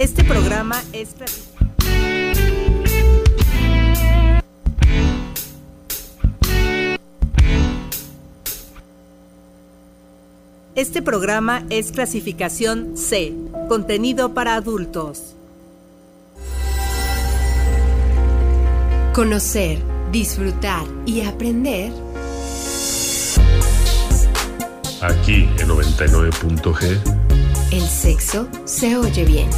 Este programa es Este programa es clasificación C, contenido para adultos. Conocer, disfrutar y aprender. Aquí en 99.g. El sexo se oye bien.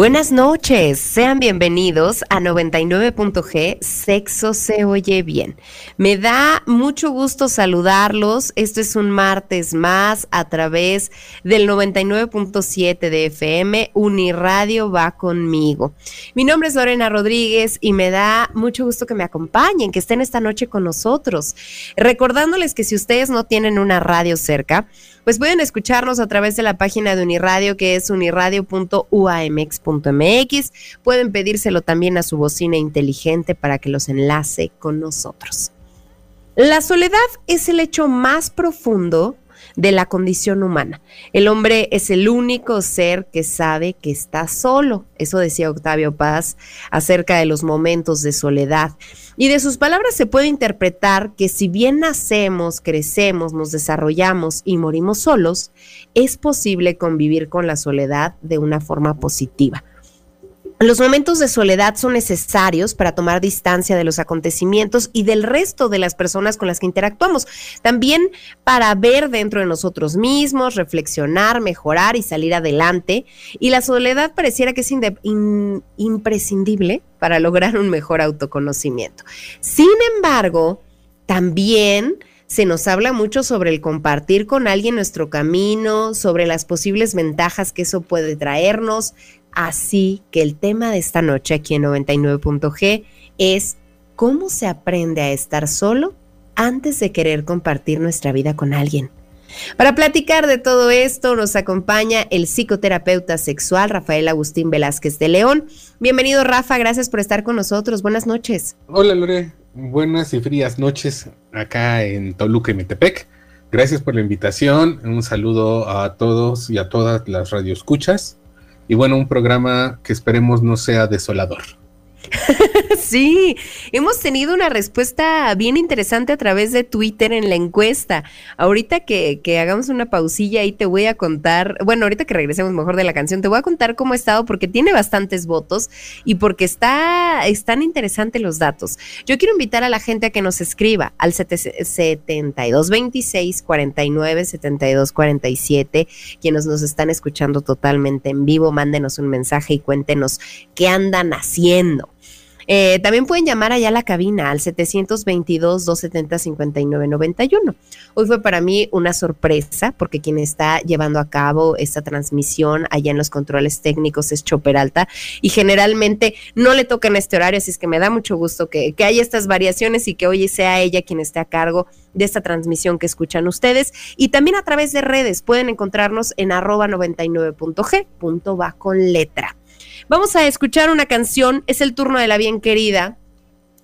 Buenas noches, sean bienvenidos a 99.g Sexo se oye bien. Me da mucho gusto saludarlos. Este es un martes más a través del 99.7 de FM. Uniradio va conmigo. Mi nombre es Lorena Rodríguez y me da mucho gusto que me acompañen, que estén esta noche con nosotros. Recordándoles que si ustedes no tienen una radio cerca, pues pueden escucharnos a través de la página de Uniradio que es uniradio.uamx.mx. Pueden pedírselo también a su bocina inteligente para que los enlace con nosotros. La soledad es el hecho más profundo de la condición humana. El hombre es el único ser que sabe que está solo. Eso decía Octavio Paz acerca de los momentos de soledad. Y de sus palabras se puede interpretar que si bien nacemos, crecemos, nos desarrollamos y morimos solos, es posible convivir con la soledad de una forma positiva. Los momentos de soledad son necesarios para tomar distancia de los acontecimientos y del resto de las personas con las que interactuamos. También para ver dentro de nosotros mismos, reflexionar, mejorar y salir adelante. Y la soledad pareciera que es imprescindible para lograr un mejor autoconocimiento. Sin embargo, también se nos habla mucho sobre el compartir con alguien nuestro camino, sobre las posibles ventajas que eso puede traernos, Así que el tema de esta noche aquí en 99.g es cómo se aprende a estar solo antes de querer compartir nuestra vida con alguien. Para platicar de todo esto nos acompaña el psicoterapeuta sexual Rafael Agustín Velázquez de León. Bienvenido Rafa, gracias por estar con nosotros. Buenas noches. Hola Lore, buenas y frías noches acá en Toluca y Metepec. Gracias por la invitación. Un saludo a todos y a todas las radioescuchas y bueno, un programa que esperemos no sea desolador. sí, hemos tenido una respuesta bien interesante a través de Twitter en la encuesta. Ahorita que, hagamos una pausilla y te voy a contar, bueno, ahorita que regresemos mejor de la canción, te voy a contar cómo ha estado porque tiene bastantes votos y porque está, están interesantes los datos. Yo quiero invitar a la gente a que nos escriba al 7226 49 72 47, quienes nos están escuchando totalmente en vivo, mándenos un mensaje y cuéntenos qué andan haciendo. Eh, también pueden llamar allá a la cabina al 722-270-5991. Hoy fue para mí una sorpresa porque quien está llevando a cabo esta transmisión allá en los controles técnicos es Chopper Alta y generalmente no le toca en este horario, así es que me da mucho gusto que, que haya estas variaciones y que hoy sea ella quien esté a cargo de esta transmisión que escuchan ustedes. Y también a través de redes pueden encontrarnos en arroba 99.g, punto va con letra. Vamos a escuchar una canción, es el turno de la bien querida.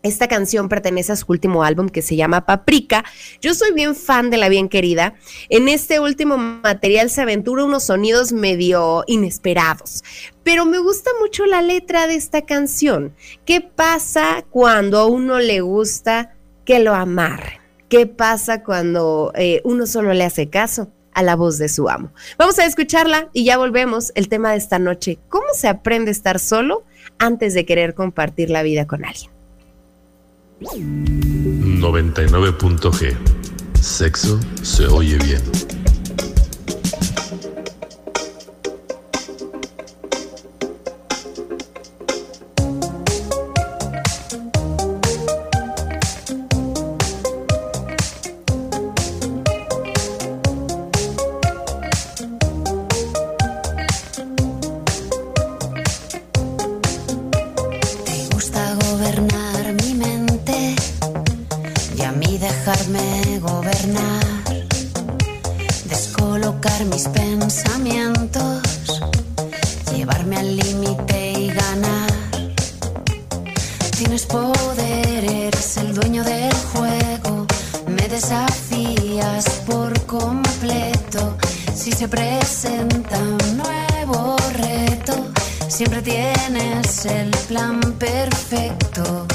Esta canción pertenece a su último álbum que se llama Paprika. Yo soy bien fan de la bien querida. En este último material se aventura unos sonidos medio inesperados, pero me gusta mucho la letra de esta canción. ¿Qué pasa cuando a uno le gusta que lo amarren? ¿Qué pasa cuando eh, uno solo le hace caso? A la voz de su amo. Vamos a escucharla y ya volvemos. El tema de esta noche, ¿cómo se aprende a estar solo antes de querer compartir la vida con alguien? 99.g. Sexo se oye bien. Tocar mis pensamientos, llevarme al límite y ganar. Tienes poder, eres el dueño del juego, me desafías por completo. Si se presenta un nuevo reto, siempre tienes el plan perfecto.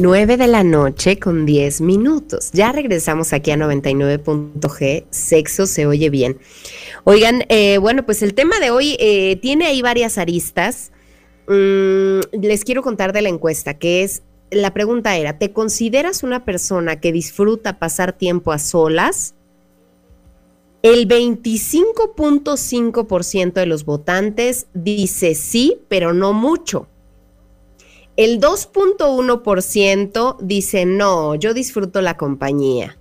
9 de la noche con 10 minutos. Ya regresamos aquí a 99.g. Sexo se oye bien. Oigan, eh, bueno, pues el tema de hoy eh, tiene ahí varias aristas. Mm, les quiero contar de la encuesta, que es, la pregunta era, ¿te consideras una persona que disfruta pasar tiempo a solas? El 25.5% de los votantes dice sí, pero no mucho. El 2.1% dice no, yo disfruto la compañía.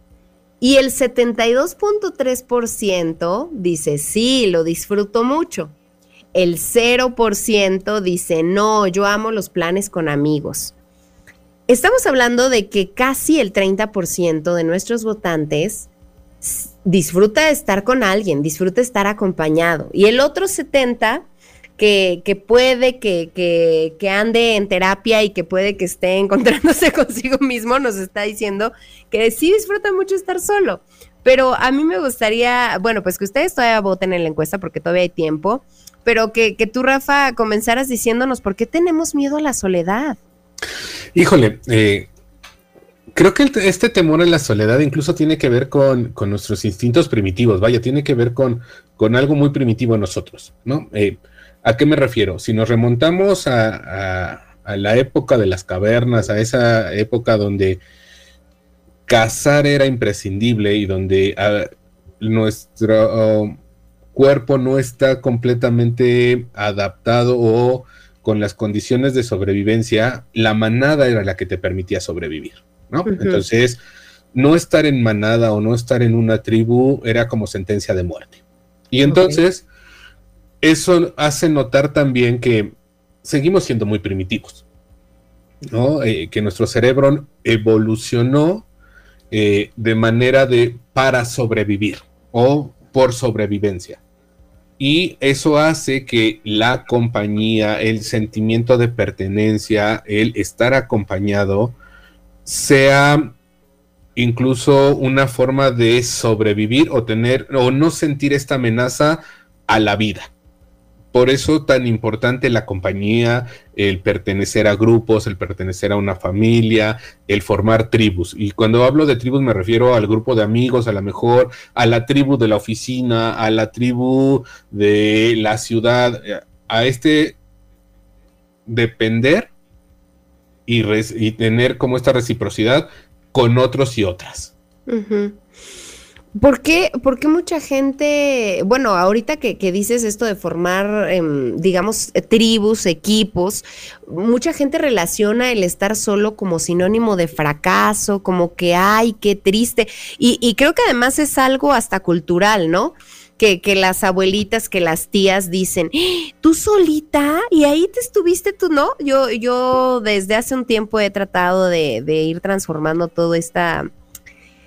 Y el 72.3% dice sí, lo disfruto mucho. El 0% dice no, yo amo los planes con amigos. Estamos hablando de que casi el 30% de nuestros votantes disfruta estar con alguien, disfruta estar acompañado. Y el otro 70% que, que puede que, que, ande en terapia y que puede que esté encontrándose consigo mismo, nos está diciendo que sí disfruta mucho estar solo. Pero a mí me gustaría, bueno, pues que ustedes todavía voten en la encuesta porque todavía hay tiempo, pero que, que tú, Rafa, comenzaras diciéndonos por qué tenemos miedo a la soledad. Híjole, eh, creo que este temor a la soledad incluso tiene que ver con, con nuestros instintos primitivos, vaya, tiene que ver con, con algo muy primitivo en nosotros, ¿no? Eh, ¿A qué me refiero? Si nos remontamos a, la época de las cavernas, a esa época donde cazar era imprescindible y donde ah, nuestro cuerpo no está completamente adaptado o con las condiciones de sobrevivencia, la manada era la que te permitía sobrevivir, ¿no? Entonces, no estar en manada o no estar en una tribu era como sentencia de muerte. Y entonces, eso hace notar también que seguimos siendo muy primitivos, ¿no? Eh, que nuestro cerebro evolucionó eh, de manera de para sobrevivir o por sobrevivencia. Y eso hace que la compañía, el sentimiento de pertenencia, el estar acompañado, sea incluso una forma de sobrevivir o tener o no sentir esta amenaza a la vida. Por eso tan importante la compañía, el pertenecer a grupos, el pertenecer a una familia, el formar tribus. Y cuando hablo de tribus me refiero al grupo de amigos, a lo mejor a la tribu de la oficina, a la tribu de la ciudad, a este depender y, tener como esta reciprocidad con otros y otras. ¿Por qué, mucha gente, bueno, ahorita que, dices esto de formar, em, digamos, tribus, equipos, mucha gente relaciona el estar solo como sinónimo de fracaso, como que, ay, qué triste. Y, y creo que además es algo hasta cultural, ¿no? Que, que, las abuelitas, que las tías dicen, ¡Ah! tú solita y ahí te estuviste tú, ¿no? Yo, yo desde hace un tiempo he tratado de, de ir transformando todo esta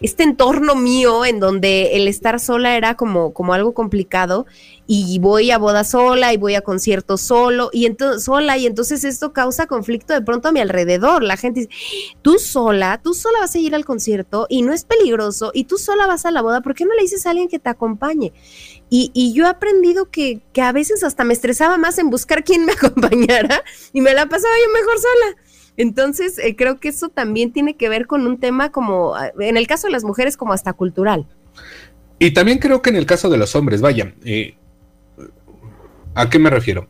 este entorno mío en donde el estar sola era como, como algo complicado y voy a boda sola y voy a conciertos solo y entonces sola y entonces esto causa conflicto de pronto a mi alrededor. La gente dice, tú sola, tú sola vas a ir al concierto y no es peligroso y tú sola vas a la boda, ¿por qué no le dices a alguien que te acompañe? Y, y yo he aprendido que, que a veces hasta me estresaba más en buscar quién me acompañara y me la pasaba yo mejor sola. Entonces, eh, creo que eso también tiene que ver con un tema como, ah, en el caso de las mujeres, como hasta cultural. Y también creo que en el caso de los hombres, vaya, eh, ¿a qué me refiero?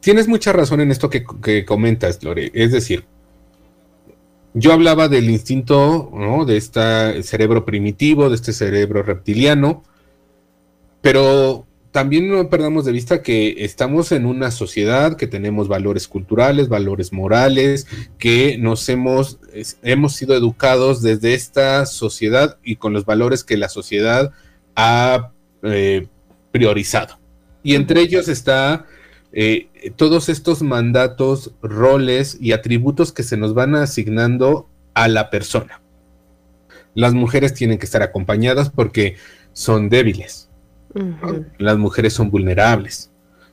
Tienes mucha razón en esto que, que comentas, Lore. Es decir, yo hablaba del instinto, ¿no? De este cerebro primitivo, de este cerebro reptiliano, pero también no perdamos de vista que estamos en una sociedad, que tenemos valores culturales, valores morales, que nos hemos, hemos sido educados desde esta sociedad y con los valores que la sociedad ha eh, priorizado. Y entre ellos está eh, todos estos mandatos, roles y atributos que se nos van asignando a la persona. Las mujeres tienen que estar acompañadas porque son débiles las mujeres son vulnerables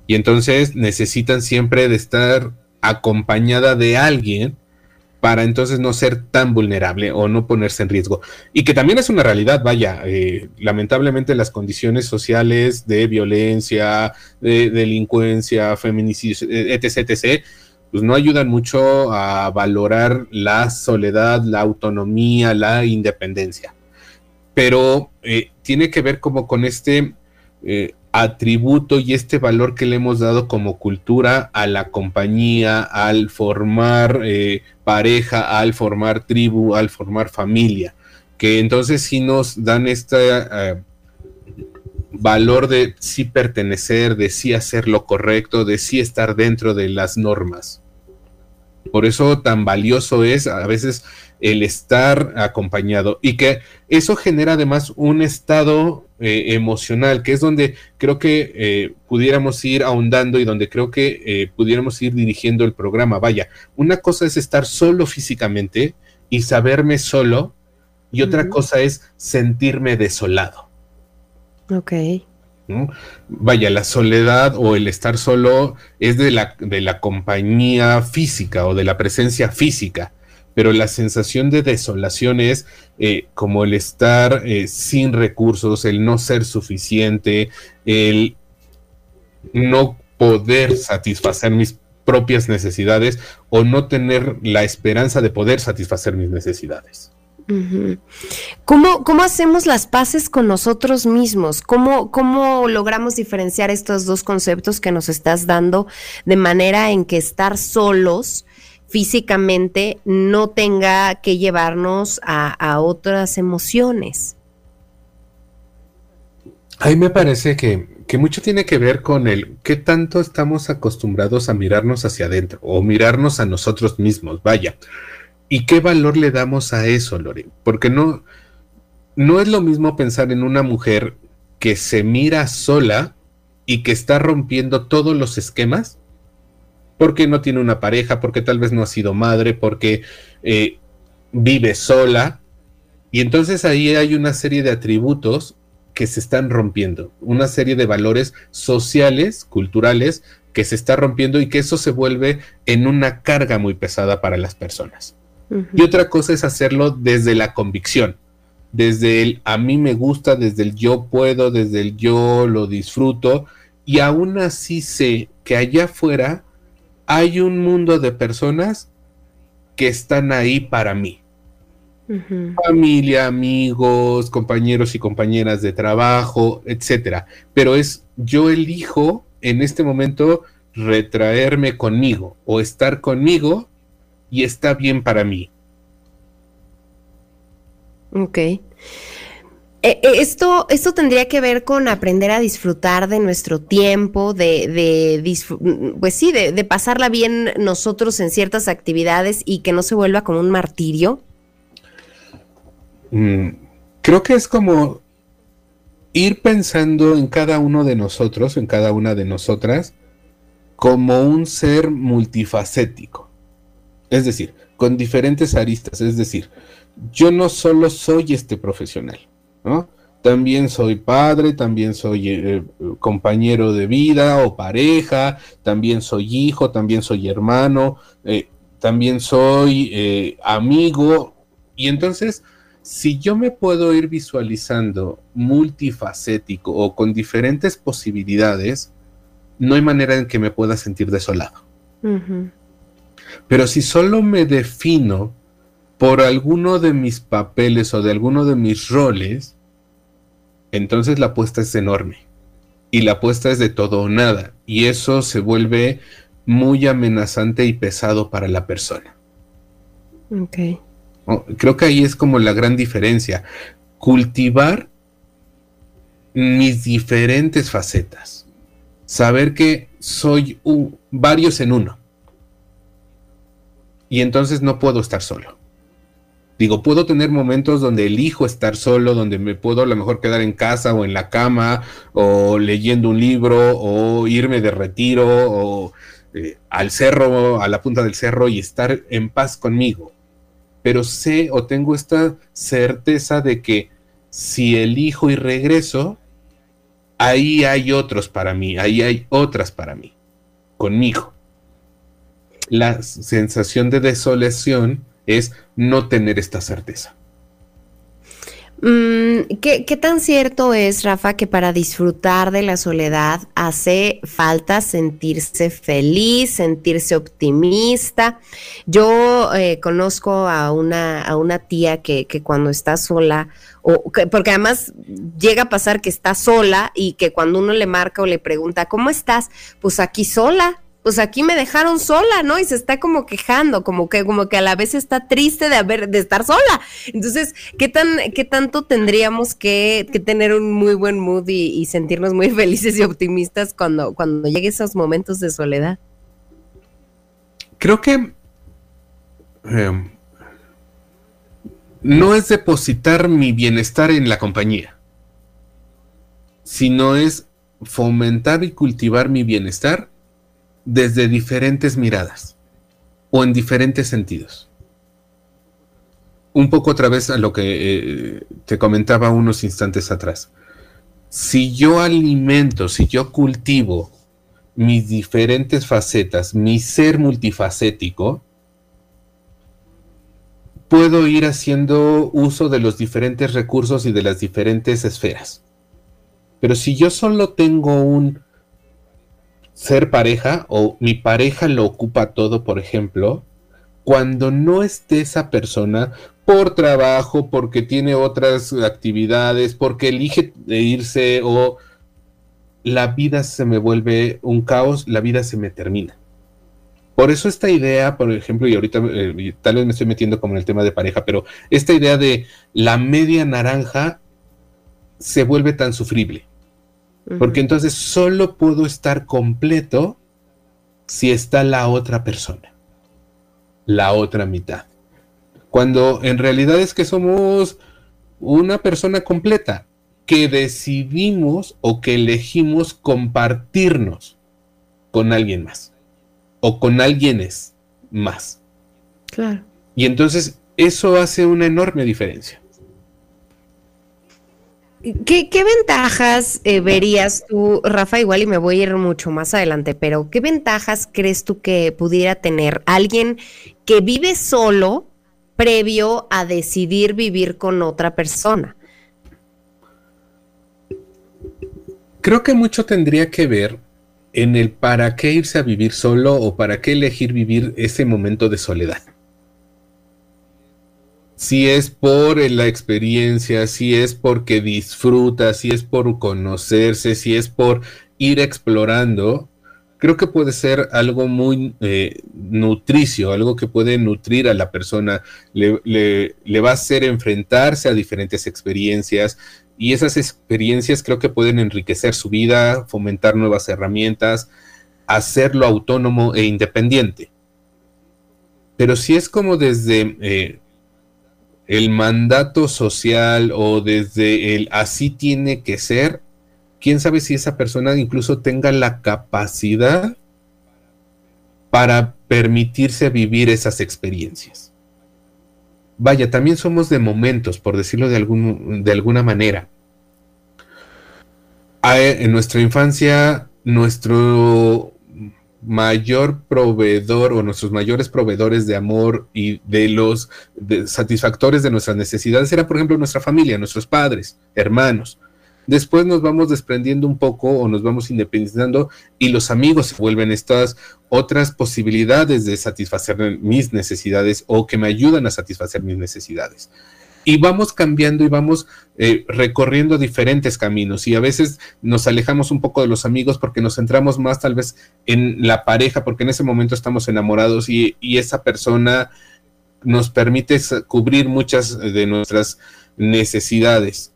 y entonces necesitan siempre de estar acompañada de alguien para entonces no ser tan vulnerable o no ponerse en riesgo. Y que también es una realidad, vaya, eh, lamentablemente las condiciones sociales de violencia, de delincuencia, feminicidio, etc., etc., pues no ayudan mucho a valorar la soledad, la autonomía, la independencia. Pero eh, tiene que ver como con este eh, atributo y este valor que le hemos dado como cultura a la compañía, al formar eh, pareja, al formar tribu, al formar familia, que entonces sí nos dan este valor de sí pertenecer, de sí hacer lo correcto, de sí estar dentro de las normas. Por eso tan valioso es a veces el estar acompañado y que eso genera además un estado eh, emocional, que es donde creo que eh, pudiéramos ir ahondando y donde creo que eh, pudiéramos ir dirigiendo el programa. Vaya, una cosa es estar solo físicamente y saberme solo y otra cosa es sentirme desolado. Ok. Vaya, la soledad o el estar solo es de la, de la compañía física o de la presencia física, pero la sensación de desolación es eh, como el estar eh, sin recursos, el no ser suficiente, el no poder satisfacer mis propias necesidades o no tener la esperanza de poder satisfacer mis necesidades. ¿Cómo, ¿Cómo, hacemos las paces con nosotros mismos? ¿Cómo, ¿Cómo logramos diferenciar estos dos conceptos que nos estás dando de manera en que estar solos físicamente no tenga que llevarnos a, otras emociones? A me parece que, que, mucho tiene que ver con el qué tanto estamos acostumbrados a mirarnos hacia adentro o mirarnos a nosotros mismos, vaya. ¿Y qué valor le damos a eso, Lore? Porque no, no es lo mismo pensar en una mujer que se mira sola y que está rompiendo todos los esquemas porque no tiene una pareja, porque tal vez no ha sido madre, porque eh, vive sola. Y entonces ahí hay una serie de atributos que se están rompiendo, una serie de valores sociales, culturales, que se está rompiendo y que eso se vuelve en una carga muy pesada para las personas. Y otra cosa es hacerlo desde la convicción, desde el a mí me gusta, desde el yo puedo, desde el yo lo disfruto. Y aún así sé que allá afuera hay un mundo de personas que están ahí para mí. Familia, amigos, compañeros y compañeras de trabajo, etcétera. Pero es yo elijo en este momento retraerme conmigo o estar conmigo y está bien para mí. Ok. E, e, esto, esto tendría que ver con aprender a disfrutar de nuestro tiempo, de, de pues sí, de, pasarla bien nosotros en ciertas actividades y que no se vuelva como un martirio. Mm, creo que es como ir pensando en cada uno de nosotros, en cada una de nosotras, como un ser multifacético. Es decir, con diferentes aristas. Es decir, yo no solo soy este profesional, ¿no? También soy padre, también soy eh, compañero de vida o pareja, también soy hijo, también soy hermano, eh, también soy eh, amigo. Y entonces, si yo me puedo ir visualizando multifacético o con diferentes posibilidades, no hay manera en que me pueda sentir desolado. Pero si solo me defino por alguno de mis papeles o de alguno de mis roles, entonces la apuesta es enorme. Y la apuesta es de todo o nada. Y eso se vuelve muy amenazante y pesado para la persona. Ok. Creo que ahí es como la gran diferencia. Cultivar mis diferentes facetas. Saber que soy varios en uno y entonces no puedo estar solo. Digo, puedo tener momentos donde elijo estar solo, donde me puedo a lo mejor quedar en casa o en la cama, o leyendo un libro, o irme de retiro, o eh, al cerro, a la punta del cerro y estar en paz conmigo. Pero sé o tengo esta certeza de que si elijo y regreso, ahí hay otros para mí, ahí hay otras para mí, conmigo la sensación de desolación es no tener esta certeza. Mm, ¿qué, tan cierto es, Rafa, que para disfrutar de la soledad hace falta sentirse feliz, sentirse optimista? Yo eh, conozco a una, a una tía que, que cuando está sola, o porque además llega a pasar que está sola y que cuando uno le marca o le pregunta, ¿cómo estás? Pues aquí sola pues aquí me dejaron sola, ¿no? Y se está como quejando, como que, como que a la vez está triste de haber, de estar sola. Entonces, ¿qué tan, qué tanto tendríamos que, tener un muy buen mood y, sentirnos muy felices y optimistas cuando, cuando lleguen esos momentos de soledad? Creo que em, no es depositar mi bienestar en la compañía, sino es fomentar y cultivar mi bienestar desde diferentes miradas o en diferentes sentidos. Un poco otra vez a lo que eh, te comentaba unos instantes atrás. Si yo alimento, si yo cultivo mis diferentes facetas, mi ser multifacético, puedo ir haciendo uso de los diferentes recursos y de las diferentes esferas. Pero si yo solo tengo un ser pareja o mi pareja lo ocupa todo, por ejemplo, cuando no esté esa persona, por trabajo, porque tiene otras actividades, porque elige irse o la vida se me vuelve un caos, la vida se me termina. Por eso esta idea, por ejemplo, y ahorita eh, tal vez me estoy metiendo como en el tema de pareja, pero esta idea de la media naranja se vuelve tan sufrible. Porque entonces solo puedo estar completo si está la otra persona, la otra mitad. Cuando en realidad es que somos una persona completa, que decidimos o que elegimos compartirnos con alguien más o con alguienes más. Claro. Y entonces eso hace una enorme diferencia. ¿Qué, ventajas eh, verías tú, Rafa? Igual y me voy a ir mucho más adelante, pero ¿qué ventajas crees tú que pudiera tener alguien que vive solo previo a decidir vivir con otra persona? Creo que mucho tendría que ver en el para qué irse a vivir solo o para qué elegir vivir ese momento de soledad. Si es por la experiencia, si es porque disfruta, si es por conocerse, si es por ir explorando, creo que puede ser algo muy eh, nutricio, algo que puede nutrir a la persona, le, le, va a hacer enfrentarse a diferentes experiencias, y esas experiencias creo que pueden enriquecer su vida, fomentar nuevas herramientas, hacerlo autónomo e independiente. Pero si es como desde eh, el mandato social o desde el así tiene que ser, quién sabe si esa persona incluso tenga la capacidad para permitirse vivir esas experiencias vaya, también somos de momentos, por decirlo de, algún, de alguna manera. En nuestra infancia, nuestro mayor proveedor o nuestros mayores proveedores de amor y de los satisfactores de nuestras necesidades era, por ejemplo, nuestra familia, nuestros padres, hermanos. Después nos vamos desprendiendo un poco o nos vamos independizando y los amigos vuelven estas otras posibilidades de satisfacer mis necesidades o que me ayudan a satisfacer mis necesidades. Y vamos cambiando y vamos eh, recorriendo diferentes caminos. Y a veces nos alejamos un poco de los amigos porque nos centramos más tal vez en la pareja porque en ese momento estamos enamorados y, y esa persona nos permite cubrir muchas de nuestras necesidades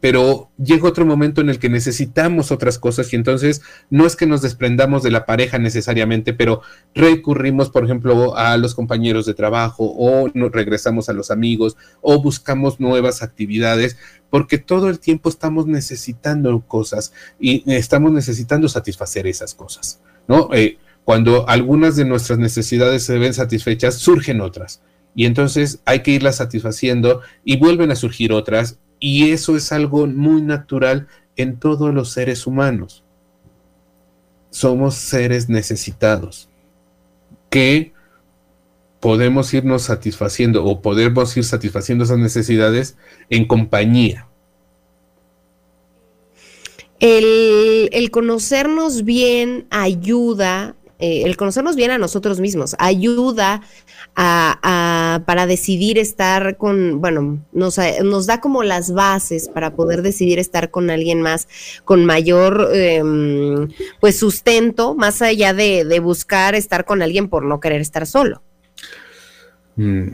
pero llega otro momento en el que necesitamos otras cosas y entonces no es que nos desprendamos de la pareja necesariamente, pero recurrimos, por ejemplo, a los compañeros de trabajo o nos regresamos a los amigos o buscamos nuevas actividades porque todo el tiempo estamos necesitando cosas y estamos necesitando satisfacer esas cosas, ¿no? Eh, cuando algunas de nuestras necesidades se ven satisfechas, surgen otras. Y entonces hay que irlas satisfaciendo y vuelven a surgir otras y eso es algo muy natural en todos los seres humanos. Somos seres necesitados que podemos irnos satisfaciendo o podemos ir satisfaciendo esas necesidades en compañía. El, conocernos bien ayuda, eh, el conocernos bien a nosotros mismos ayuda para decidir estar con, bueno, nos, nos, da como las bases para poder decidir estar con alguien más con mayor, em, pues, sustento, más allá de, buscar estar con alguien por no querer estar solo. Mm.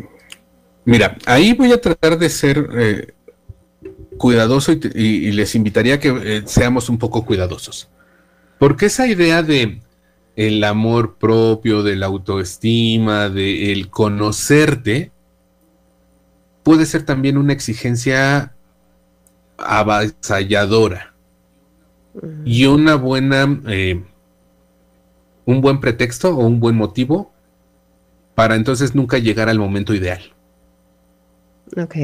Mira, ahí voy a tratar de ser eh, cuidadoso y, les invitaría a que eh, seamos un poco cuidadosos. Porque esa idea de el amor propio, de la autoestima, de el conocerte, puede ser también una exigencia avasalladora y una buena, eh, un buen pretexto o un buen motivo para entonces nunca llegar al momento ideal. Ok.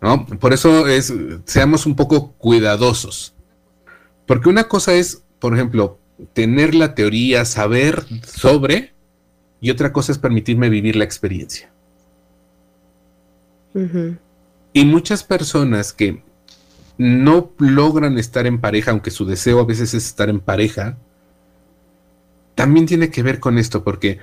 ¿No? Por eso es, seamos un poco cuidadosos. Porque una cosa es, por ejemplo, tener la teoría, saber sobre, y otra cosa es permitirme vivir la experiencia. Y muchas personas que no logran estar en pareja, aunque su deseo a veces es estar en pareja, también tiene que ver con esto, porque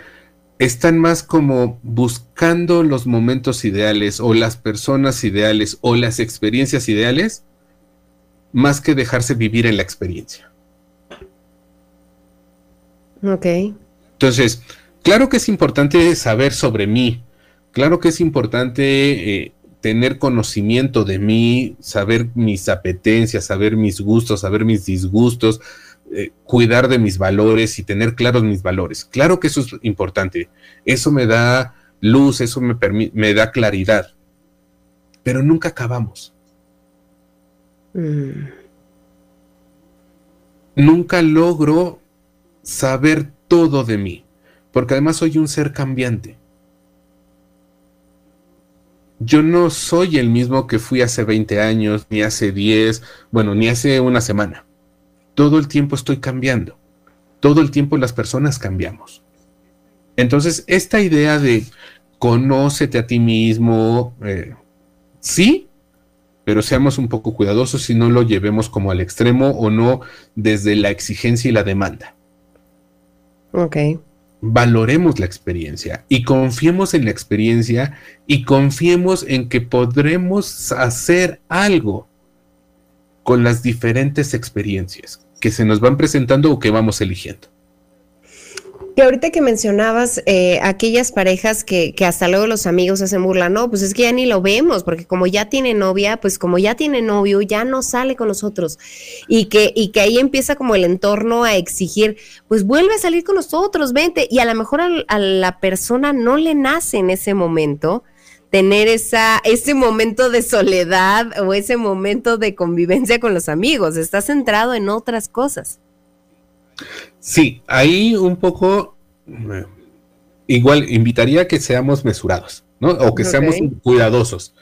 están más como buscando los momentos ideales o las personas ideales o las experiencias ideales más que dejarse vivir en la experiencia. Ok. Entonces, claro que es importante saber sobre mí, claro que es importante eh, tener conocimiento de mí, saber mis apetencias, saber mis gustos, saber mis disgustos, eh, cuidar de mis valores y tener claros mis valores. Claro que eso es importante. Eso me da luz, eso me, me da claridad. Pero nunca acabamos. Mm. Nunca logro saber todo de mí, porque además soy un ser cambiante. Yo no soy el mismo que fui hace 20 años, ni hace 10, bueno, ni hace una semana todo el tiempo estoy cambiando. Todo el tiempo las personas cambiamos. Entonces, esta idea de conócete a ti mismo, eh, sí, pero seamos un poco cuidadosos y no lo llevemos como al extremo o no desde la exigencia y la demanda. Ok. Valoremos la experiencia y confiemos en la experiencia y confiemos en que podremos hacer algo con las diferentes experiencias que se nos van presentando o que vamos eligiendo. Que ahorita que mencionabas eh, aquellas parejas que, que, hasta luego los amigos hacen burla, no, pues es que ya ni lo vemos, porque como ya tiene novia, pues como ya tiene novio, ya no sale con nosotros. Y que, y que ahí empieza como el entorno a exigir, pues vuelve a salir con nosotros, vente. Y a lo mejor a la persona no le nace en ese momento tener esa, ese momento de soledad o ese momento de convivencia con los amigos, está centrado en otras cosas. Sí, ahí un poco, eh, igual invitaría a que seamos mesurados, ¿no? O que seamos cuidadosos.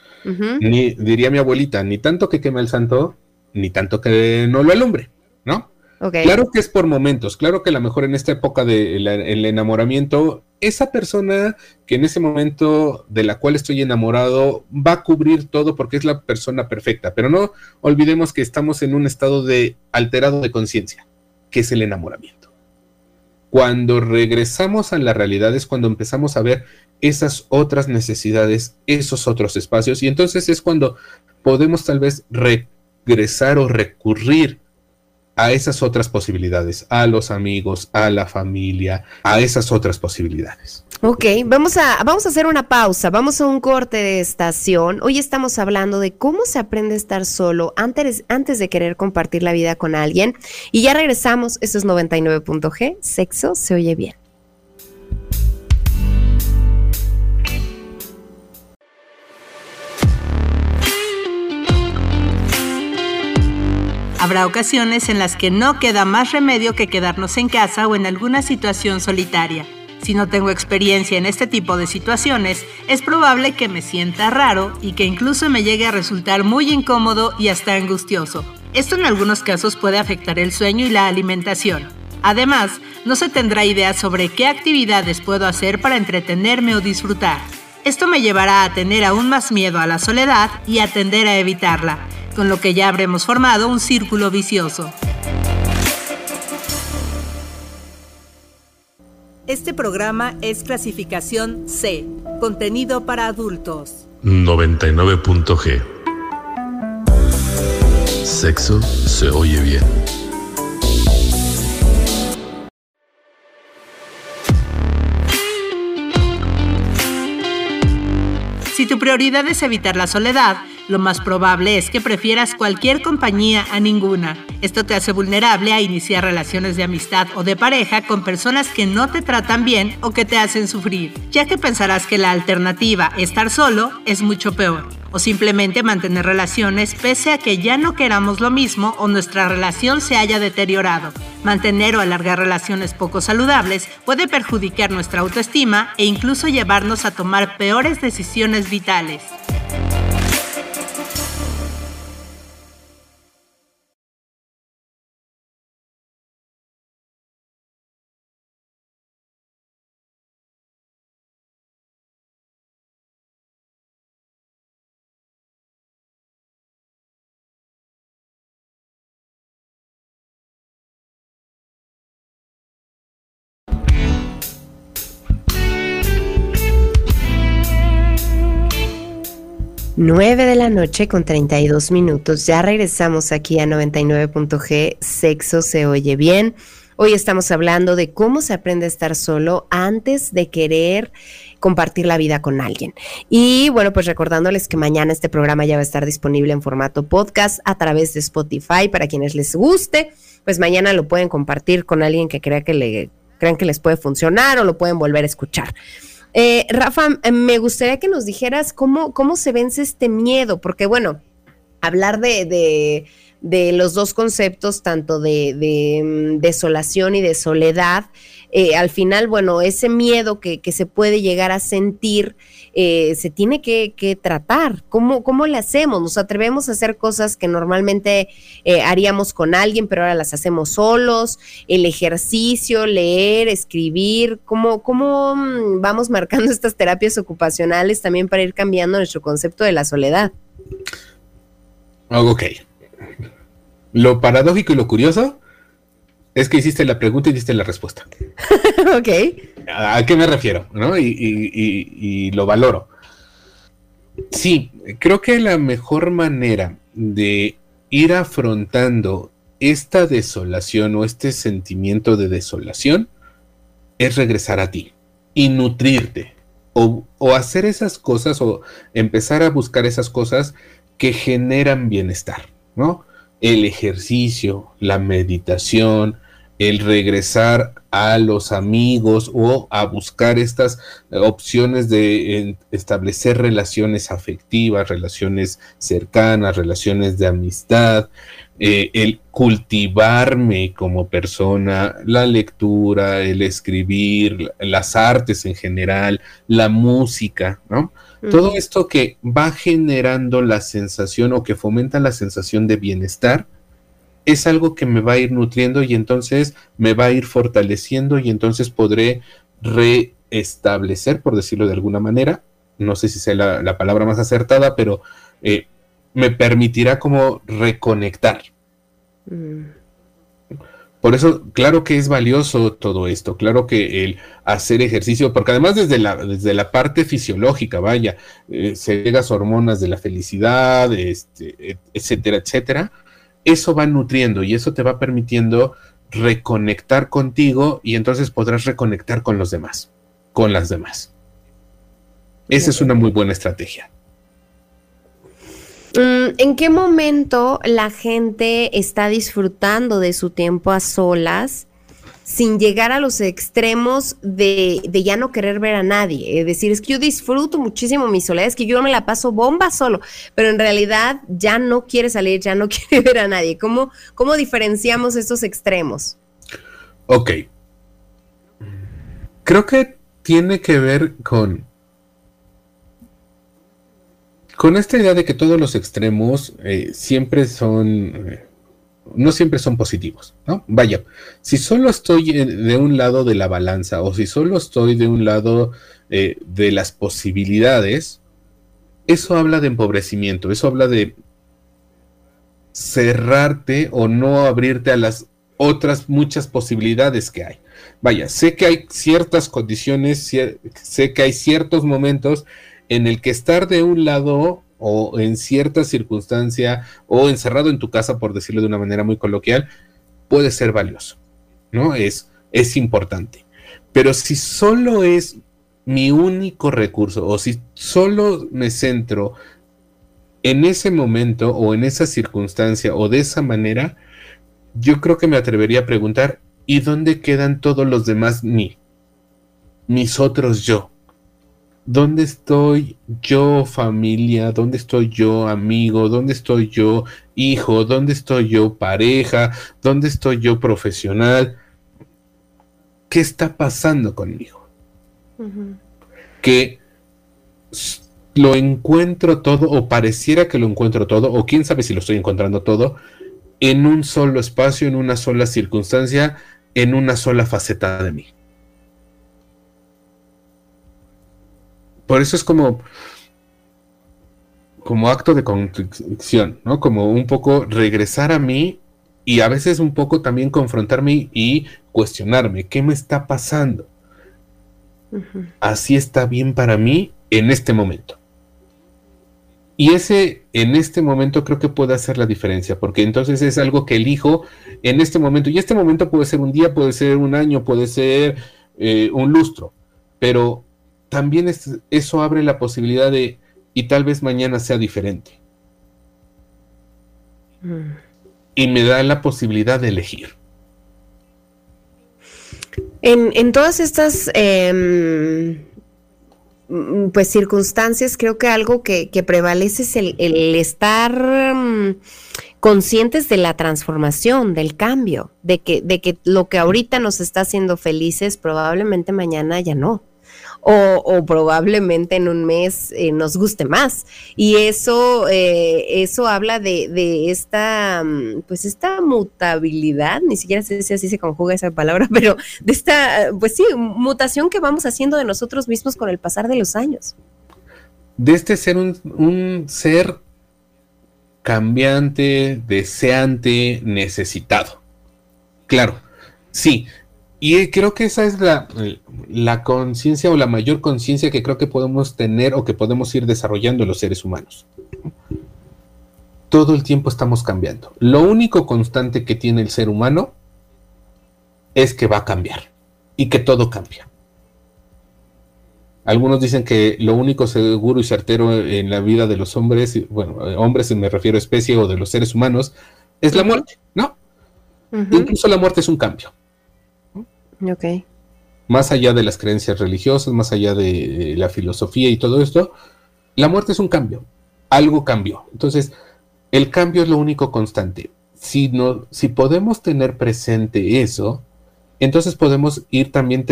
ni, diría mi abuelita, ni tanto que queme el santo, ni tanto que no lo alumbre, ¿no? Claro que es por momentos, claro que a lo mejor en esta época del enamoramiento, esa persona que en ese momento de la cual estoy enamorado va a cubrir todo porque es la persona perfecta, pero no olvidemos que estamos en un estado de alterado de conciencia, que es el enamoramiento. Cuando regresamos a la realidad es cuando empezamos a ver esas otras necesidades, esos otros espacios, y entonces es cuando podemos tal vez regresar o recurrir a esas otras posibilidades, a los amigos, a la familia, a esas otras posibilidades. Ok, vamos a, vamos a hacer una pausa, vamos a un corte de estación. Hoy estamos hablando de cómo se aprende a estar solo antes, antes de querer compartir la vida con alguien. Y ya regresamos, esto es 99.g, sexo se oye bien. Habrá ocasiones en las que no queda más remedio que quedarnos en casa o en alguna situación solitaria. Si no tengo experiencia en este tipo de situaciones, es probable que me sienta raro y que incluso me llegue a resultar muy incómodo y hasta angustioso. Esto en algunos casos puede afectar el sueño y la alimentación. Además, no se tendrá idea sobre qué actividades puedo hacer para entretenerme o disfrutar. Esto me llevará a tener aún más miedo a la soledad y a tender a evitarla, con lo que ya habremos formado un círculo vicioso. Este programa es clasificación C, contenido para adultos. 99.g. Sexo se oye bien. Si tu prioridad es evitar la soledad, lo más probable es que prefieras cualquier compañía a ninguna. Esto te hace vulnerable a iniciar relaciones de amistad o de pareja con personas que no te tratan bien o que te hacen sufrir, ya que pensarás que la alternativa, estar solo, es mucho peor o simplemente mantener relaciones pese a que ya no queramos lo mismo o nuestra relación se haya deteriorado. Mantener o alargar relaciones poco saludables puede perjudicar nuestra autoestima e incluso llevarnos a tomar peores decisiones vitales. 9 de la noche con 32 minutos. Ya regresamos aquí a 99.g. Sexo se oye bien. Hoy estamos hablando de cómo se aprende a estar solo antes de querer compartir la vida con alguien. Y bueno, pues recordándoles que mañana este programa ya va a estar disponible en formato podcast a través de Spotify para quienes les guste. Pues mañana lo pueden compartir con alguien que crea que le crean que les puede funcionar o lo pueden volver a escuchar. Eh, Rafa, me gustaría que nos dijeras cómo, cómo se vence este miedo, porque bueno, hablar de, de, los dos conceptos, tanto de, de, mm, desolación y de soledad, eh, al final, bueno, ese miedo que, que se puede llegar a sentir eh, se tiene que, tratar. ¿Cómo, ¿Cómo, le hacemos? Nos atrevemos a hacer cosas que normalmente eh, haríamos con alguien, pero ahora las hacemos solos. El ejercicio, leer, escribir. ¿Cómo, cómo mm, vamos marcando estas terapias ocupacionales también para ir cambiando nuestro concepto de la soledad? Ok. Lo paradójico y lo curioso es que hiciste la pregunta y diste la respuesta. ok. ¿A qué me refiero? ¿no? Y, lo valoro. Sí, creo que la mejor manera de ir afrontando esta desolación o este sentimiento de desolación es regresar a ti y nutrirte o, o, hacer esas cosas o empezar a buscar esas cosas que generan bienestar, ¿no? El ejercicio, la meditación, el regresar a los amigos o a buscar estas opciones de establecer relaciones afectivas, relaciones cercanas, relaciones de amistad, eh, el cultivarme como persona, la lectura, el escribir, las artes en general, la música, ¿no? Todo esto que va generando la sensación o que fomenta la sensación de bienestar, es algo que me va a ir nutriendo y entonces me va a ir fortaleciendo y entonces podré reestablecer, por decirlo de alguna manera, no sé si sea la, palabra más acertada, pero eh, me permitirá como reconectar. Mm. Por eso, claro que es valioso todo esto, claro que el hacer ejercicio, porque además desde la, desde la parte fisiológica, vaya, eh, se llegas hormonas de la felicidad, este, etcétera, etcétera, eso va nutriendo y eso te va permitiendo reconectar contigo y entonces podrás reconectar con los demás, con las demás. Esa es una muy buena estrategia. Mm, ¿En qué momento la gente está disfrutando de su tiempo a solas sin llegar a los extremos de, ya no querer ver a nadie. Es decir, es que yo disfruto muchísimo mi soledad, es que yo me la paso bomba solo, pero en realidad ya no quiere salir, ya no quiere ver a nadie. ¿Cómo, cómo diferenciamos estos extremos? Ok. Creo que tiene que ver con... Con esta idea de que todos los extremos eh, siempre son... Eh, no siempre son positivos, ¿no? Vaya, si solo estoy de un lado de la balanza o si solo estoy de un lado eh, de las posibilidades, eso habla de empobrecimiento, eso habla de cerrarte o no abrirte a las otras muchas posibilidades que hay. Vaya, sé que hay ciertas condiciones, sé que hay ciertos momentos en el que estar de un lado o en cierta circunstancia o encerrado en tu casa, por decirlo de una manera muy coloquial, puede ser valioso, ¿no? Es, es importante. Pero si solo es mi único recurso o si solo me centro en ese momento o en esa circunstancia o de esa manera, yo creo que me atrevería a preguntar, ¿y dónde quedan todos los demás mí? Mis otros yo. ¿Dónde estoy yo familia? ¿Dónde estoy yo amigo? ¿Dónde estoy yo hijo? ¿Dónde estoy yo pareja? ¿Dónde estoy yo profesional? ¿Qué está pasando conmigo? Que lo encuentro todo o pareciera que lo encuentro todo o quién sabe si lo estoy encontrando todo en un solo espacio, en una sola circunstancia, en una sola faceta de mí. Por eso es como, como acto de contrición, ¿no? Como un poco regresar a mí y a veces un poco también confrontarme y cuestionarme, ¿qué me está pasando? Así está bien para mí en este momento. Y ese en este momento creo que puede hacer la diferencia, porque entonces es algo que elijo en este momento. Y este momento puede ser un día, puede ser un año, puede ser eh, un lustro, pero también es- eso abre la posibilidad de, y tal vez mañana sea diferente. Mm. Y me da la posibilidad de elegir. En, en todas estas em, mm, pues circunstancias, creo que algo que, que prevalece es el, el estar mm, conscientes de la transformación, del cambio, de que, de que lo que ahorita nos está haciendo felices, probablemente mañana ya no. O, o probablemente en un mes eh, nos guste más. Y eso, eh, eso habla de, de esta, mm, pues esta mutabilidad, ni siquiera sé si así se conjuga esa palabra, pero de esta, pues sí, mutación que vamos haciendo de nosotros mismos con el pasar de los años. De este ser un, un ser cambiante, deseante, necesitado. Claro, sí. Y creo que esa es la, la conciencia o la mayor conciencia que creo que podemos tener o que podemos ir desarrollando los seres humanos. Todo el tiempo estamos cambiando. Lo único constante que tiene el ser humano es que va a cambiar y que todo cambia. Algunos dicen que lo único seguro y certero en la vida de los hombres, bueno, hombres me refiero a especie o de los seres humanos, es la muerte, ¿no? Incluso la muerte es un cambio. Ok. Más allá de las creencias religiosas, más allá de la filosofía y todo esto, la muerte es un cambio. Algo cambió. Entonces, el cambio es lo único constante. Si, no, si podemos tener presente eso, entonces podemos ir también,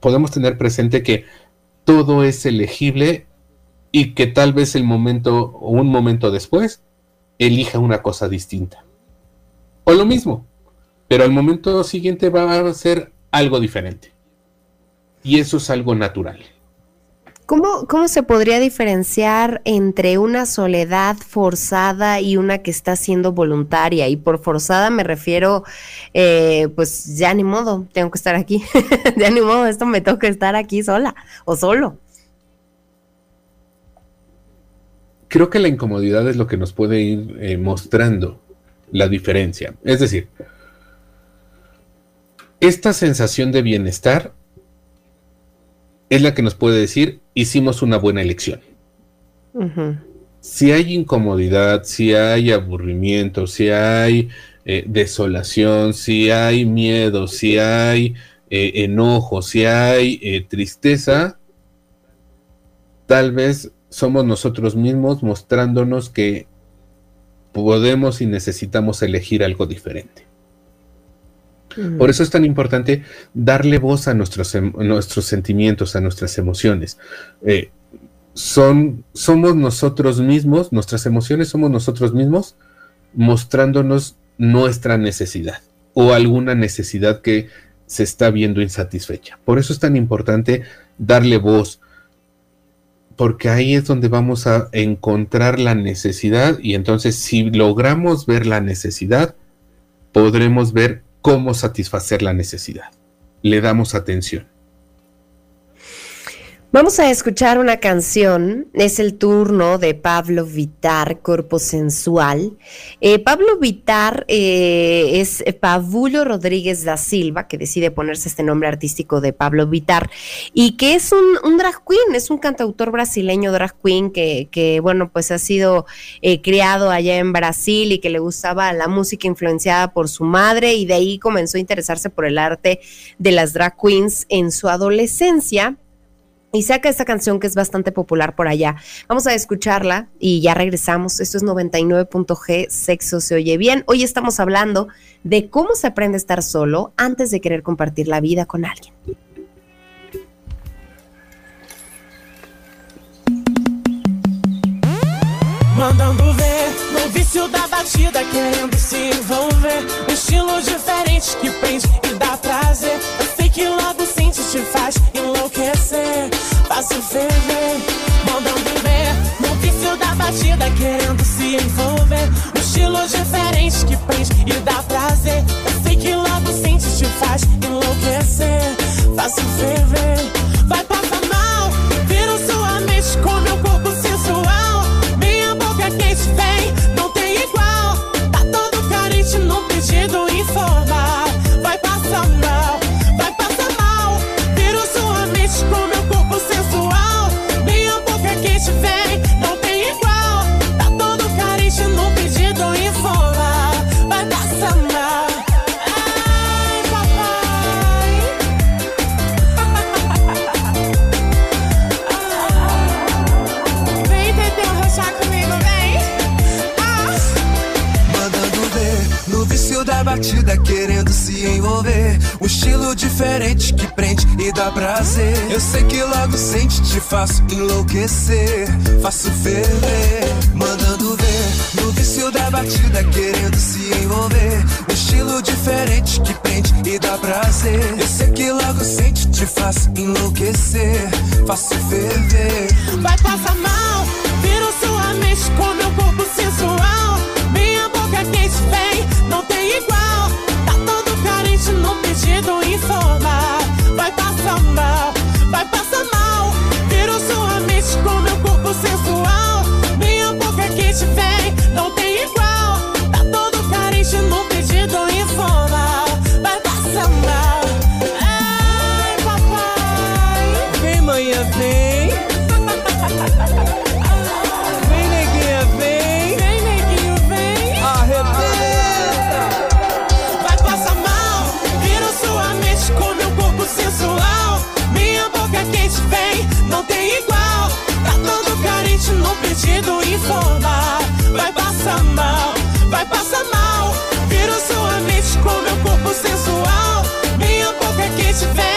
podemos tener presente que todo es elegible y que tal vez el momento o un momento después elija una cosa distinta. O lo mismo, pero al momento siguiente va a ser algo diferente. Y eso es algo natural. ¿Cómo, ¿Cómo se podría diferenciar entre una soledad forzada y una que está siendo voluntaria? Y por forzada me refiero, eh, pues ya ni modo, tengo que estar aquí. ya ni modo, esto me toca estar aquí sola o solo. Creo que la incomodidad es lo que nos puede ir eh, mostrando la diferencia. Es decir, esta sensación de bienestar es la que nos puede decir hicimos una buena elección. Si hay incomodidad, si hay aburrimiento, si hay eh, desolación, si hay miedo, si hay eh, enojo, si hay eh, tristeza, tal vez somos nosotros mismos mostrándonos que podemos y necesitamos elegir algo diferente. Ujú. Por eso es tan importante darle voz a nuestros, em- nuestros sentimientos, a nuestras emociones. Eh, son, somos nosotros mismos, nuestras emociones somos nosotros mismos mostrándonos nuestra necesidad o alguna necesidad que se está viendo insatisfecha. Por eso es tan importante darle voz, porque ahí es donde vamos a encontrar la necesidad y entonces si logramos ver la necesidad, podremos ver cómo satisfacer la necesidad. Le damos atención. Vamos a escuchar una canción, es el turno de Pablo Vitar, Corpo Sensual. Eh, Pablo Vitar eh, es Pavulo Rodríguez da Silva, que decide ponerse este nombre artístico de Pablo Vitar, y que es un, un drag queen, es un cantautor brasileño drag queen que, que bueno, pues ha sido eh, criado allá en Brasil y que le gustaba la música influenciada por su madre y de ahí comenzó a interesarse por el arte de las drag queens en su adolescencia y saca esta canción que es bastante popular por allá. Vamos a escucharla y ya regresamos. Esto es 99.g, sexo se oye bien. Hoy estamos hablando de cómo se aprende a estar solo antes de querer compartir la vida con alguien. Mandando ver no da batida, se envolver. Um que prende que te. Faço ferver, mandando ver no vício da batida, querendo se envolver. Um estilo diferente que prende e dá prazer. Eu sei que logo sente te faz enlouquecer. Faço ferver, prazer. Eu sei que logo sente, te faço enlouquecer. Faço ferver, mandando ver. No vício da batida, querendo se envolver. Um estilo diferente que prende e dá prazer. Eu sei que logo sente, te faço enlouquecer. Faço ferver. Vai passar mal, vira sua mente com meu corpo sensual. Minha boca quente vem, não tem igual. Tá todo carente no pedido informal. like a samba your family.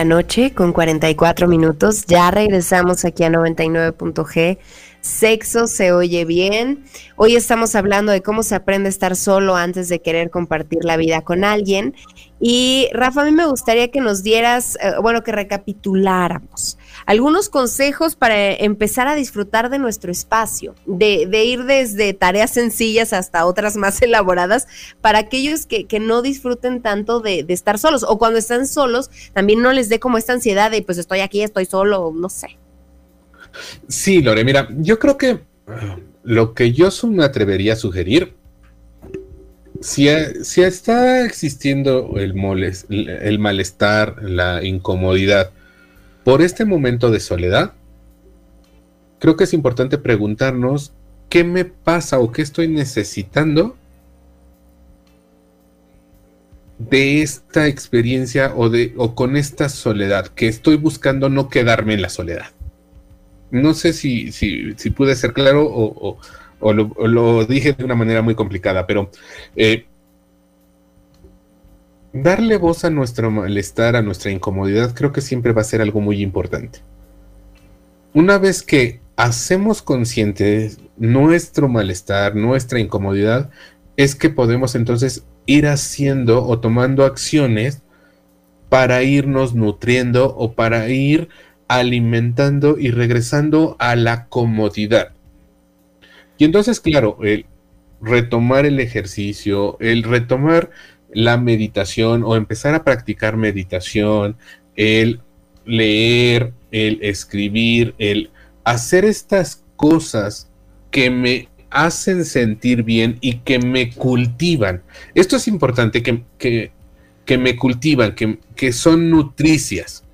La noche con 44 minutos. Ya regresamos aquí a 99.g. Sexo se oye bien. Hoy estamos hablando de cómo se aprende a estar solo antes de querer compartir la vida con alguien. Y Rafa, a mí me gustaría que nos dieras, eh, bueno, que recapituláramos algunos consejos para empezar a disfrutar de nuestro espacio, de, de ir desde tareas sencillas hasta otras más elaboradas para aquellos que, que no disfruten tanto de, de estar solos o cuando están solos también no les dé como esta ansiedad de pues estoy aquí, estoy solo, no sé. Sí, Lore, mira, yo creo que lo que yo me atrevería a sugerir, si, si está existiendo el, moles- malestar, la incomodidad por este momento de soledad, creo que es importante preguntarnos qué me pasa o qué estoy necesitando de esta experiencia o, de, o con esta soledad, que estoy buscando no quedarme en la soledad. No sé si, si, si pude ser claro o- o lo, dije de una manera muy complicada, pero eh, darle voz a nuestro malestar, a nuestra incomodidad, creo que siempre va a ser algo muy importante. Una vez que hacemos conscientes nuestro malestar, nuestra incomodidad, es que podemos entonces ir haciendo o tomando acciones para irnos nutriendo o para ir alimentando y regresando a la comodidad. Y entonces, claro, el retomar el ejercicio, el retomar la meditación o empezar a practicar meditación, el leer, el escribir, el hacer estas cosas que me hacen sentir bien y que me cultivan. Esto es importante, que, que, que me cultivan, que, que son nutricias.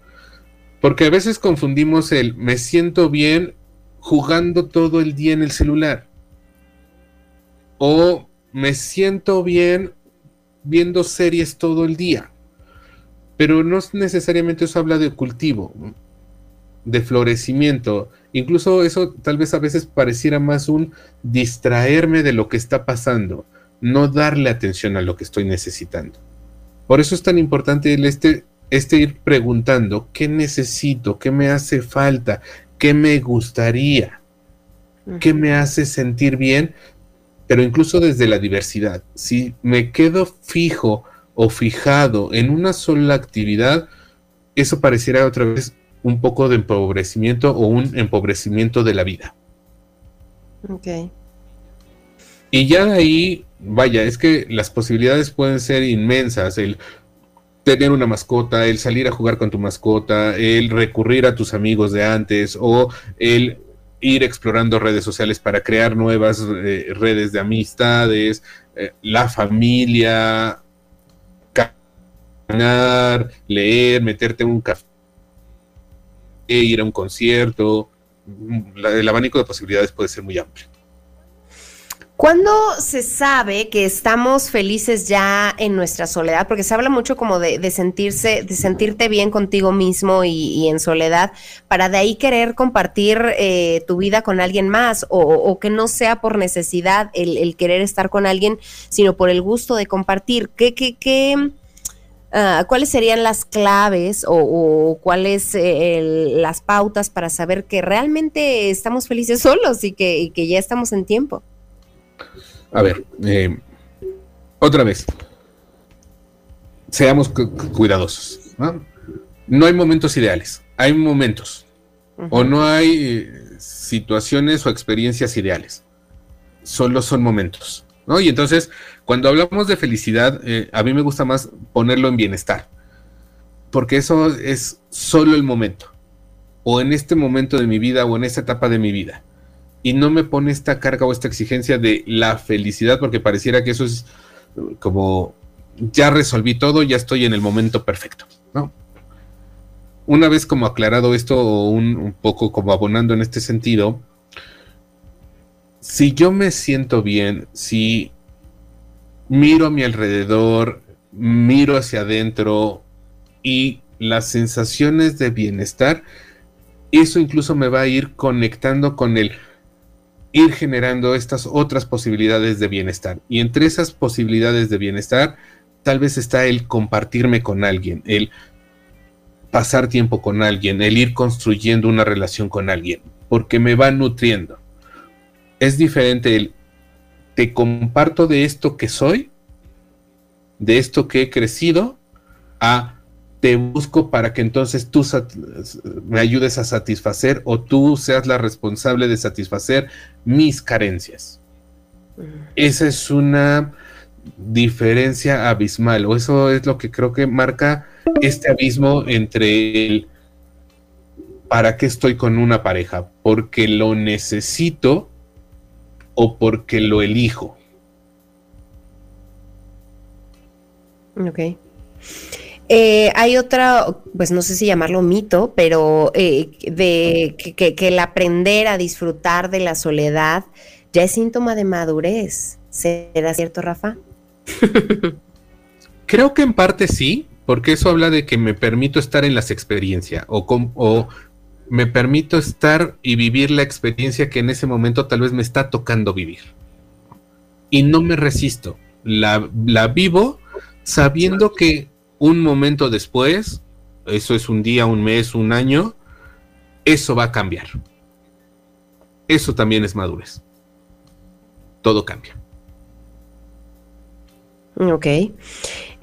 Porque a veces confundimos el me siento bien jugando todo el día en el celular. O me siento bien viendo series todo el día. Pero no es necesariamente eso habla de cultivo, de florecimiento. Incluso eso tal vez a veces pareciera más un distraerme de lo que está pasando, no darle atención a lo que estoy necesitando. Por eso es tan importante el este, este ir preguntando qué necesito, qué me hace falta, qué me gustaría, qué me hace sentir bien, pero incluso desde la diversidad. Si me quedo fijo o fijado en una sola actividad, eso pareciera otra vez un poco de empobrecimiento o un empobrecimiento de la vida. Ok. Y ya de ahí, vaya, es que las posibilidades pueden ser inmensas. El tener una mascota, el salir a jugar con tu mascota, el recurrir a tus amigos de antes o el ir explorando redes sociales para crear nuevas eh, redes de amistades, eh, la familia, caminar, leer, meterte en un café, ir a un concierto. La- el abanico de posibilidades puede ser muy amplio. ¿Cuándo se sabe que estamos felices ya en nuestra soledad? Porque se habla mucho como de, sentirse, de sentirte bien contigo mismo y, en soledad, para de ahí querer compartir eh, tu vida con alguien más, o, o que no sea por necesidad el, querer estar con alguien, sino por el gusto de compartir. ¿Qué, qué, qué, ah, ¿Cuáles serían las claves o, cuáles eh, las pautas para saber que realmente estamos felices solos y que ya estamos en tiempo? A ver, eh, otra vez. Seamos cu- cu- cuidadosos. ¿no? No hay momentos ideales, hay momentos. O no hay eh, situaciones o experiencias ideales. Solo son momentos. ¿no? Y entonces, cuando hablamos de felicidad, eh, a mí me gusta más ponerlo en bienestar. Porque eso es solo el momento. O en este momento de mi vida o en esta etapa de mi vida. Y no me pone esta carga o esta exigencia de la felicidad, porque pareciera que eso es eh, como ya resolví todo, ya estoy en el momento perfecto. ¿no? Una vez como aclarado esto, un, un poco como abonando en este sentido, si yo me siento bien, si miro a mi alrededor, miro hacia adentro y las sensaciones de bienestar, eso incluso me va a ir conectando con el ir generando estas otras posibilidades de bienestar. Y entre esas posibilidades de bienestar, tal vez está el compartirme con alguien, el pasar tiempo con alguien, el ir construyendo una relación con alguien, porque me va nutriendo. Es diferente el te comparto de esto que soy, de esto que he crecido, a te busco para que entonces tú me ayudes a satisfacer o tú seas la responsable de satisfacer mis carencias. Esa es una diferencia abismal, o eso es lo que creo que marca este abismo entre el para qué estoy con una pareja, porque lo necesito o porque lo elijo. Ok. Eh, hay otra, pues no sé si llamarlo mito, pero eh, de que, el aprender a disfrutar de la soledad ya es síntoma de madurez. ¿Será cierto, Rafa? Creo que en parte sí, porque eso habla de que me permito estar en las experiencias o, me permito estar y vivir la experiencia que en ese momento tal vez me está tocando vivir. Y no me resisto, la vivo sabiendo que un momento después, eso es un día, un mes, un año, eso va a cambiar. Eso también es madurez. Todo cambia. Ok.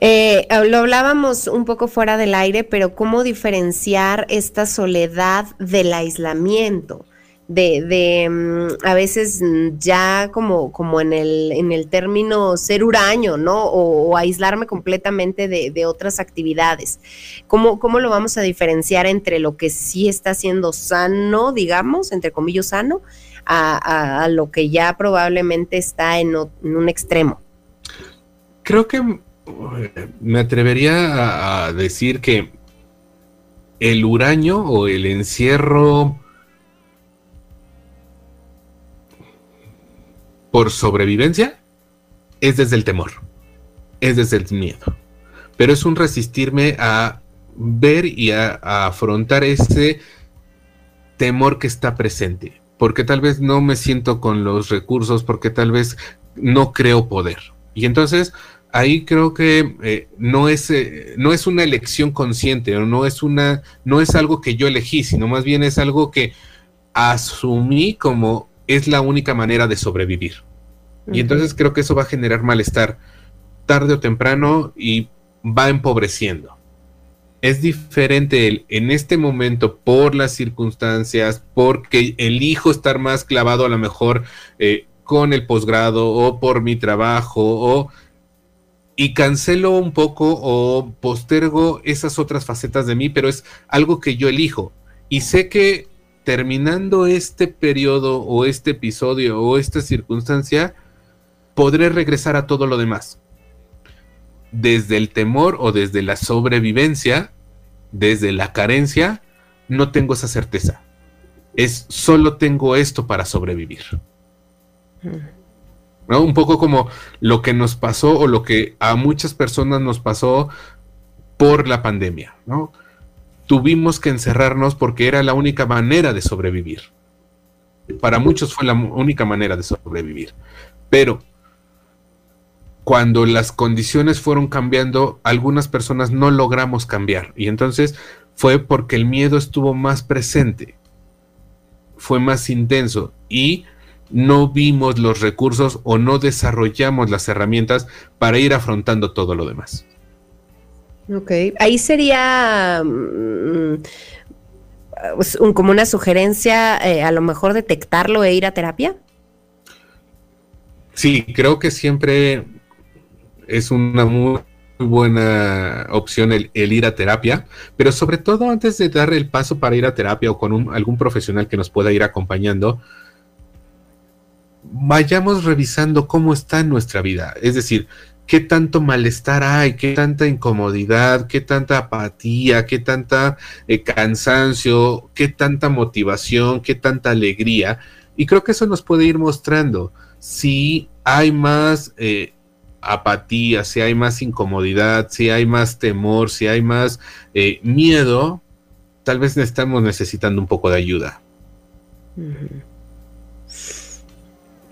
Eh, lo hablábamos un poco fuera del aire, pero ¿cómo diferenciar esta soledad del aislamiento? De, de mm, a veces ya como, como en, el, en el término ser huraño, ¿no? O, aislarme completamente de, de otras actividades. ¿Cómo, ¿Cómo lo vamos a diferenciar entre lo que sí está siendo sano, digamos, entre comillas sano, a, a- lo que ya probablemente está en, en un extremo? Creo que me atrevería a decir que el huraño o el encierro por sobrevivencia es desde el temor, es desde el miedo, pero es un resistirme a ver y a, afrontar ese temor que está presente, porque tal vez no me siento con los recursos, porque tal vez no creo poder. Y entonces ahí creo que eh, no, es, eh, no es una elección consciente, no es una, no es algo que yo elegí, sino más bien es algo que asumí como es la única manera de sobrevivir. Y entonces creo que eso va a generar malestar tarde o temprano y va empobreciendo. Es diferente el, en este momento por las circunstancias, porque elijo estar más clavado a lo mejor eh, con el posgrado o por mi trabajo o y cancelo un poco o postergo esas otras facetas de mí, pero es algo que yo elijo. Y sé que terminando este periodo o este episodio o esta circunstancia, podré regresar a todo lo demás. Desde el temor o desde la sobrevivencia, desde la carencia, no tengo esa certeza. Es solo tengo esto para sobrevivir. ¿No? Un poco como lo que nos pasó o lo que a muchas personas nos pasó por la pandemia, ¿no? Tuvimos que encerrarnos porque era la única manera de sobrevivir. Para muchos fue la única manera de sobrevivir. Pero cuando las condiciones fueron cambiando, algunas personas no logramos cambiar. Y entonces fue porque el miedo estuvo más presente, fue más intenso y no vimos los recursos o no desarrollamos las herramientas para ir afrontando todo lo demás. Ok, ahí sería mm, pues, como una sugerencia, eh, a lo mejor detectarlo e ir a terapia. Sí, creo que siempre es una muy buena opción el, ir a terapia, pero sobre todo antes de dar el paso para ir a terapia o con algún profesional que nos pueda ir acompañando, vayamos revisando cómo está nuestra vida. Es decir, qué tanto malestar hay, qué tanta incomodidad, qué tanta apatía, qué tanta eh, cansancio, qué tanta motivación, qué tanta alegría. Y creo que eso nos puede ir mostrando si hay más eh, apatía, si hay más incomodidad, si hay más temor, si hay más eh, miedo, tal vez estamos necesitando un poco de ayuda.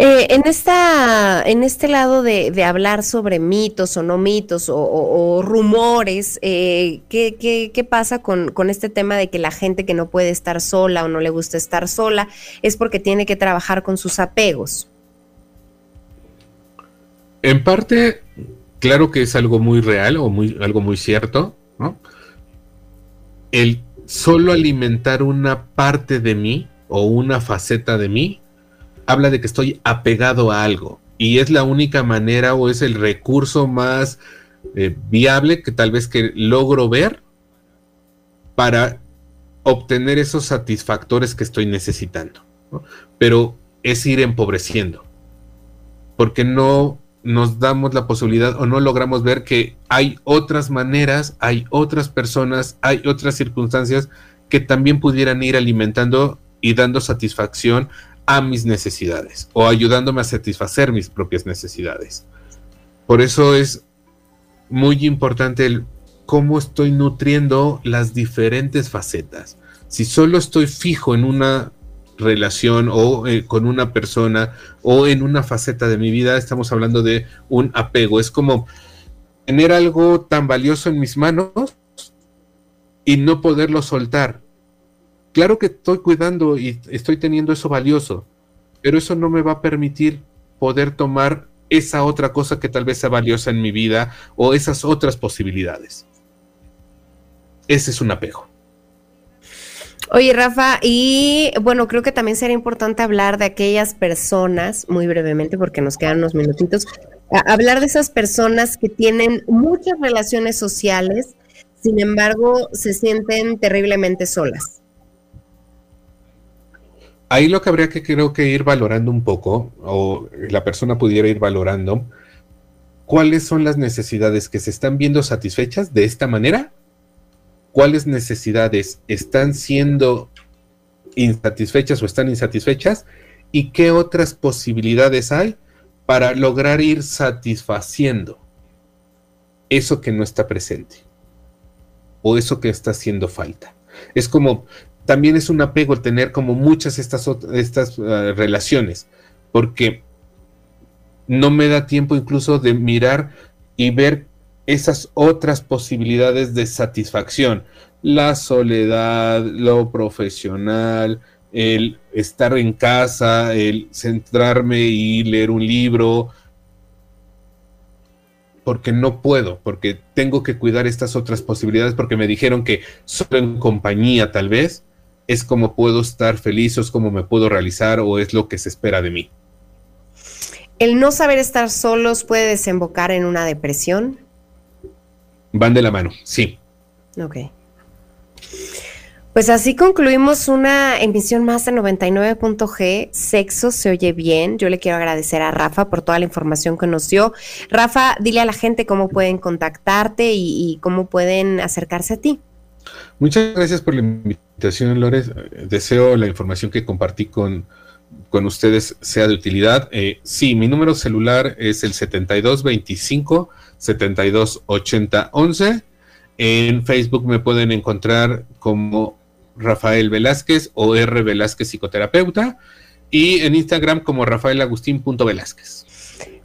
Eh, en, esta, en este lado de, hablar sobre mitos o no mitos o, rumores, eh, ¿qué, pasa con, con, este tema de que la gente que no puede estar sola o no le gusta estar sola es porque tiene que trabajar con sus apegos? En parte, claro que es algo muy real o muy, algo muy cierto, ¿no? El solo alimentar una parte de mí o una faceta de mí habla de que estoy apegado a algo y es la única manera o es el recurso más eh, viable que tal vez que logro ver para obtener esos satisfactores que estoy necesitando. Pero es ir empobreciendo, porque no nos damos la posibilidad o no logramos ver que hay otras maneras, hay otras personas, hay otras circunstancias que también pudieran ir alimentando y dando satisfacción a mis necesidades o ayudándome a satisfacer mis propias necesidades. Por eso es muy importante el cómo estoy nutriendo las diferentes facetas. Si solo estoy fijo en una relación o eh, con una persona o en una faceta de mi vida, estamos hablando de un apego. Es como tener algo tan valioso en mis manos y no poderlo soltar. Claro que estoy cuidando y estoy teniendo eso valioso, pero eso no me va a permitir poder tomar esa otra cosa que tal vez sea valiosa en mi vida o esas otras posibilidades. Ese es un apego. Oye, Rafa, y bueno, creo que también sería importante hablar de aquellas personas, muy brevemente, porque nos quedan unos minutitos, hablar de esas personas que tienen muchas relaciones sociales, sin embargo, se sienten terriblemente solas. Ahí lo que habría que creo que ir valorando un poco, o la persona pudiera ir valorando, cuáles son las necesidades que se están viendo satisfechas de esta manera cuáles necesidades están siendo insatisfechas o están insatisfechas y qué otras posibilidades hay para lograr ir satisfaciendo eso que no está presente o eso que está haciendo falta. Es como, también es un apego tener como muchas estas, estas uh, relaciones, porque no me da tiempo incluso de mirar y ver esas otras posibilidades de satisfacción, la soledad, lo profesional, el estar en casa, el centrarme y leer un libro, porque no puedo, porque tengo que cuidar estas otras posibilidades, porque me dijeron que solo en compañía tal vez es como puedo estar feliz o es como me puedo realizar o es lo que se espera de mí. ¿El no saber estar solos puede desembocar en una depresión? Van de la mano, sí. Ok. Pues así concluimos una emisión más de 99.g. Sexo se oye bien. Yo le quiero agradecer a Rafa por toda la información que nos dio. Rafa, dile a la gente cómo pueden contactarte y, cómo pueden acercarse a ti. Muchas gracias por la invitación, Lores. Deseo la información que compartí con, con ustedes sea de utilidad. Eh, sí, mi número celular es el 7225 728011. En Facebook me pueden encontrar como Rafael Velázquez o R Velázquez psicoterapeuta y en Instagram como rafaelagustín.velázquez.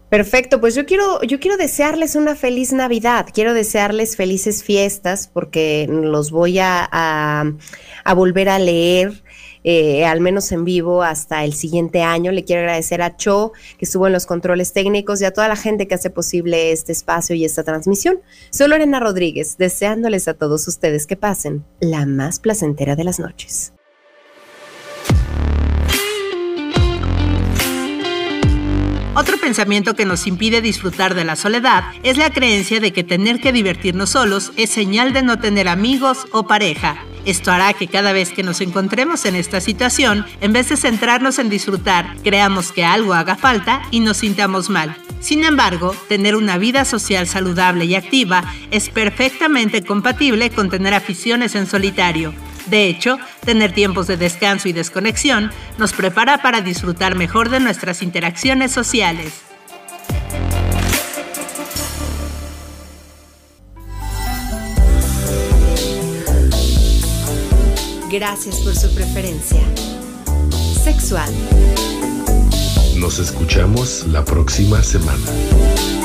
Perfecto, pues yo quiero, yo quiero desearles una feliz Navidad, quiero desearles felices fiestas porque los voy a, a volver a leer eh, al menos en vivo hasta el siguiente año. Le quiero agradecer a Cho, que estuvo en los controles técnicos, y a toda la gente que hace posible este espacio y esta transmisión. Soy Lorena Rodríguez, deseándoles a todos ustedes que pasen la más placentera de las noches. Otro pensamiento que nos impide disfrutar de la soledad es la creencia de que tener que divertirnos solos es señal de no tener amigos o pareja. Esto hará que cada vez que nos encontremos en esta situación, en vez de centrarnos en disfrutar, creamos que algo haga falta y nos sintamos mal. Sin embargo, tener una vida social saludable y activa es perfectamente compatible con tener aficiones en solitario. De hecho, tener tiempos de descanso y desconexión nos prepara para disfrutar mejor de nuestras interacciones sociales. Gracias por su preferencia. Sexual. Nos escuchamos la próxima semana.